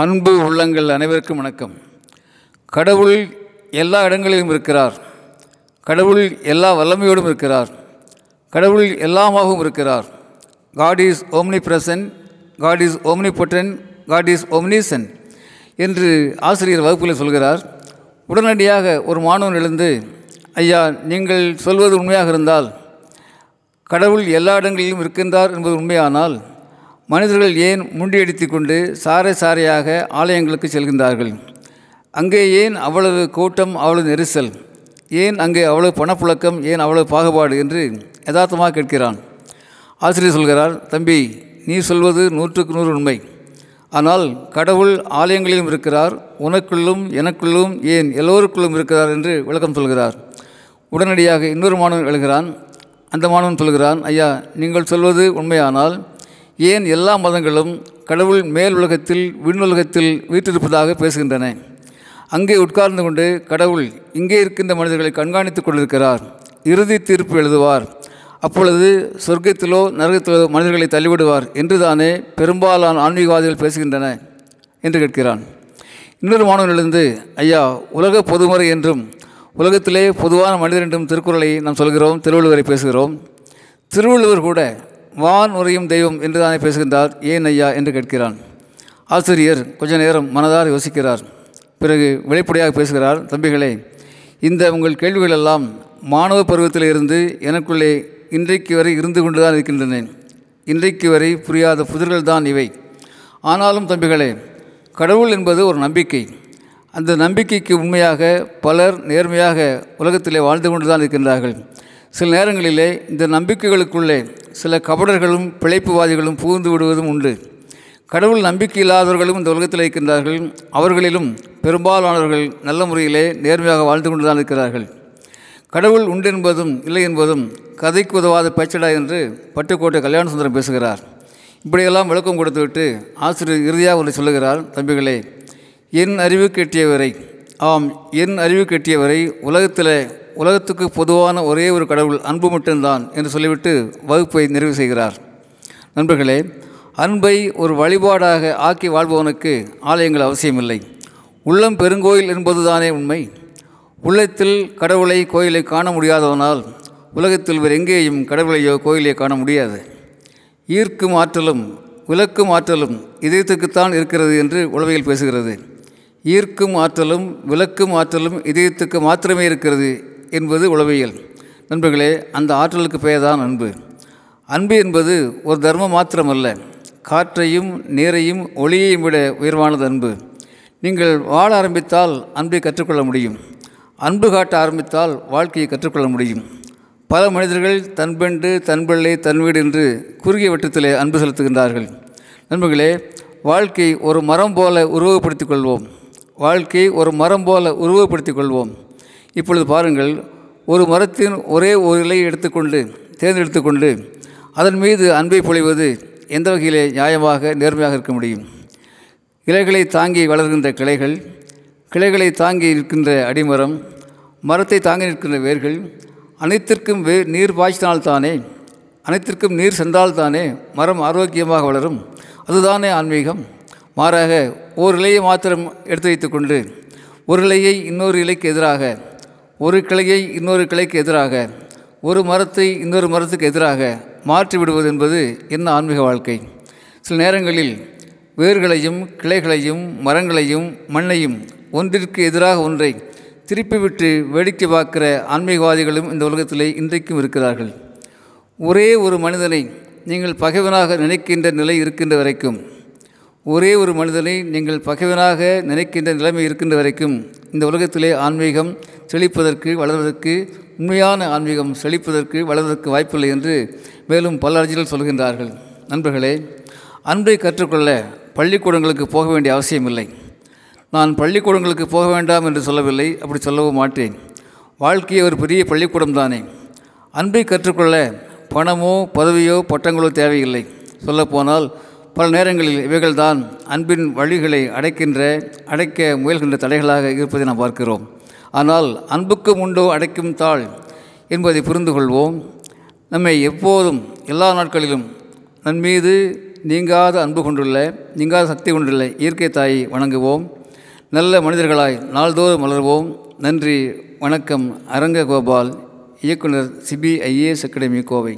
அன்பு உள்ளங்கள் அனைவருக்கும் வணக்கம். கடவுள் எல்லா இடங்களிலும் இருக்கிறார். கடவுள் எல்லா வல்லமையோடும் இருக்கிறார். கடவுள் எல்லாமாகவும் இருக்கிறார். God is omnipresent God is omnipotent God is omniscient என்று ஆசிரியர் வகுப்பில் சொல்கிறார். உடனடியாக ஒரு மாணவன் எழுந்து ஐயா நீங்கள் சொல்வது உண்மையாக இருந்தால் கடவுள் எல்லா இடங்களிலும் இருக்கின்றார் என்பது உண்மையானால் மனிதர்கள் ஏன் முண்டியடித்து கொண்டு சாறை சாறையாக ஆலயங்களுக்கு செல்கின்றார்கள்? அங்கே ஏன் அவ்வளவு கூட்டம் அவ்வளவு நெரிசல்? ஏன் அங்கே அவ்வளவு பணப்புழக்கம் ஏன் அவ்வளவு பாகுபாடு என்று யதார்த்தமாக கேட்கிறான். ஆசிரியர் சொல்கிறார் தம்பி நீ சொல்வது நூற்றுக்கு நூறு உண்மை. ஆனால் கடவுள் ஆலயங்களிலும் இருக்கிறார் உனக்குள்ளும் எனக்குள்ளும் ஏன் எல்லோருக்குள்ளும் இருக்கிறார் என்று விளக்கம் சொல்கிறார். உடனடியாக இன்னொரு மாணவன் எழுகிறான். அந்த மாணவன் சொல்கிறான் ஐயா நீங்கள் சொல்வது உண்மையானால் ஏன் எல்லா மதங்களும் கடவுள் மேல் உலகத்தில் விண்ணுலகத்தில் வீற்றிருப்பதாக பேசுகின்றன? அங்கே உட்கார்ந்து கொண்டு கடவுள் இங்கே இருக்கின்ற மனிதர்களை கண்காணித்துக் கொண்டிருக்கிறார். இறுதி தீர்ப்பு எழுதுவார். அப்பொழுது சொர்க்கத்திலோ நரகத்திலோ மனிதர்களை தள்ளிவிடுவார் என்று தானே பெரும்பாலான ஆன்மீகவாதிகள் பேசுகின்றன என்று கேட்கிறான். இன்னொரு மாணவனிலிருந்து ஐயா உலக பொதுமுறை என்றும் உலகத்திலே பொதுவான மனிதர் என்றும் திருக்குறளை நாம் சொல்கிறோம் திருவள்ளுவரை பேசுகிறோம். திருவள்ளுவர் கூட வான் உரையும் தெய்வம் என்று தானே பேசுகின்றார்? ஏன் ஐயா என்று கேட்கிறான். ஆசிரியர் கொஞ்ச நேரம் மனதார் யோசிக்கிறார். பிறகு வெளிப்படையாக பேசுகிறார் தம்பிகளே இந்த உங்கள் கேள்விகள் எல்லாம் மாணவ பருவத்தில் இருந்து எனக்குள்ளே இன்றைக்கு வரை இருந்து கொண்டு தான் இருக்கின்றன. இன்றைக்கு வரை புரியாத புதிர்கள் தான் இவை. ஆனாலும் தம்பிகளே கடவுள் என்பது ஒரு நம்பிக்கை. அந்த நம்பிக்கைக்கு உண்மையாக பலர் நேர்மையாக உலகத்திலே வாழ்ந்து கொண்டு தான் இருக்கின்றார்கள். சில நேரங்களிலே இந்த நம்பிக்கைகளுக்குள்ளே சில கபடர்களும் பிழைப்புவாதிகளும் புகுந்து விடுவதும் உண்டு. கடவுள் நம்பிக்கை இல்லாதவர்களும் இந்த உலகத்தில் இருக்கின்றார்கள். அவர்களிலும் பெரும்பாலானவர்கள் நல்ல முறையிலே நேர்மையாக வாழ்ந்து கொண்டு தான் இருக்கிறார்கள். கடவுள் உண்டு என்பதும் இல்லை என்பதும் கதைக்கு உதவாத பேச்சடா என்று பட்டுக்கோட்டை கல்யாண சுந்தரம் பேசுகிறார். இப்படியெல்லாம் விளக்கம் கொடுத்துவிட்டு ஆசிரியர் இறுதியாக ஒன்று சொல்லுகிறார். தம்பிகளே என் அறிவு கெட்டியவரை ஆம் என் அறிவு கெட்டியவரை உலகத்தில் உலகத்துக்கு பொதுவான ஒரே ஒரு கடவுள் அன்பு மட்டும்தான் என்று சொல்லிவிட்டு வகுப்பை நிறைவு செய்கிறார். நண்பர்களே அன்பை ஒரு வழிபாடாக ஆக்கி வாழ்பவனுக்கு ஆலயங்கள் அவசியமில்லை. உள்ளம் பெருங்கோயில் என்பதுதானே உண்மை. உள்ளத்தில் கடவுளை கோயிலை காண முடியாதவனால் உலகத்தில் வேறு எங்கேயும் கடவுளையோ கோயிலையோ காண முடியாது. ஈர்க்கும் ஆற்றலும் விளக்கும் ஆற்றலும் இதயத்துக்குத்தான் இருக்கிறது என்று உளவியல் பேசுகிறது. ஈர்க்கும் ஆற்றலும் விளக்கும் ஆற்றலும் இதயத்துக்கு மாத்திரமே இருக்கிறது என்பது உளவியல். நண்பர்களே அந்த ஆற்றலுக்கு பெயர் தான் அன்பு. அன்பு என்பது ஒரு தர்மம் மாத்திரமல்ல காற்றையும் நீரையும் ஒளியையும் விட உயர்வானது அன்பு. நீங்கள் வாழ ஆரம்பித்தால் அன்பை கற்றுக்கொள்ள முடியும். அன்பு காட்ட ஆரம்பித்தால் வாழ்க்கையை கற்றுக்கொள்ள முடியும். பல மனிதர்கள் தன் பெண்டு தன் பிள்ளை தன் வீடு என்று குறுகிய வட்டத்திலே அன்பு செலுத்துகின்றார்கள். நண்பர்களே வாழ்க்கை ஒரு மரம் போல உருவகப்படுத்திக் கொள்வோம். வாழ்க்கை ஒரு மரம் போல உருவகப்படுத்திக் கொள்வோம். இப்பொழுது பாருங்கள் ஒரு மரத்தின் ஒரே ஒரு இலையை எடுத்துக்கொண்டு தேர்ந்தெடுத்துக்கொண்டு அதன் மீது அன்பை பொழிவது எந்த வகையிலே நியாயமாக நேர்மையாக இருக்க முடியும்? இலைகளை தாங்கி வளர்கின்ற கிளைகள் கிளைகளை தாங்கி நிற்கின்ற அடிமரம் மரத்தை தாங்கி நிற்கின்ற வேர்கள் அனைத்திற்கும் வே நீர் பாய்ச்சினால்தானே அனைத்திற்கும் நீர் சென்றால்தானே மரம் ஆரோக்கியமாக வளரும்? அதுதானே ஆன்மீகம். மாறாக ஓர் இலையை மாத்திரம் எடுத்து வைத்துக்கொண்டு ஒரு இலையை இன்னொரு இலைக்கு எதிராக ஒரு கிளையை இன்னொரு கிளைக்கு எதிராக ஒரு மரத்தை இன்னொரு மரத்துக்கு எதிராக மாற்றி விடுவது என்பது என்ன ஆன்மீக வாழ்க்கை? சில நேரங்களில் வேர்களையும் கிளைகளையும் மரங்களையும் மண்ணையும் ஒன்றிற்கு எதிராக ஒன்றை திருப்பிவிட்டு வேடிக்கை பார்க்கிற ஆன்மீகவாதிகளும் இந்த உலகத்திலே இன்றைக்கும் இருக்கிறார்கள். ஒரே ஒரு மனிதனை நீங்கள் பகைவனாக நினைக்கின்ற நிலை இருக்கின்ற வரைக்கும் ஒரே ஒரு மனிதனை நீங்கள் பகைவனாக நினைக்கின்ற நிலைமை இருக்கின்ற வரைக்கும் இந்த உலகத்திலே ஆன்மீகம் செழிப்பதற்கு வளர்வதற்கு உண்மையான ஆன்மீகம் செழிப்பதற்கு வளர்வதற்கு வாய்ப்பில்லை என்று மேலும் பல அறிஞர்கள் சொல்கின்றார்கள். நண்பர்களே அன்பை கற்றுக்கொள்ள பள்ளிக்கூடங்களுக்கு போக வேண்டிய அவசியமில்லை நான் பள்ளிக்கூடங்களுக்கு போக வேண்டாம் என்று சொல்லவில்லை அப்படி சொல்லவும் மாட்டேன். வாழ்க்கையை ஒரு பெரிய பள்ளிக்கூடம் தானே. அன்பை கற்றுக்கொள்ள பணமோ பதவியோ பட்டங்களோ தேவையில்லை. சொல்லப்போனால் பல நேரங்களில் இவைகள்தான் அன்பின் வழிகளை அடைக்கின்ற அடைக்க முயல்கின்ற தடைகளாக இருப்பதை நாம் பார்க்கிறோம். ஆனால் அன்புக்கும் உண்டோ அடைக்கும் தாள் என்பதை புரிந்து கொள்வோம் நம்மை எப்போதும் எல்லா நாட்களிலும் நன்மீது நீங்காத அன்பு கொண்டுள்ள நீங்காத சக்தி கொண்டுள்ள இயற்கை தாயை வணங்குவோம். நல்ல மனிதர்களாய் நாள்தோறும் மலர்வோம் நன்றி வணக்கம். அரங்க கோபால் இயக்குனர் சிபிஐஏஎஸ் அகாடமி கோவை.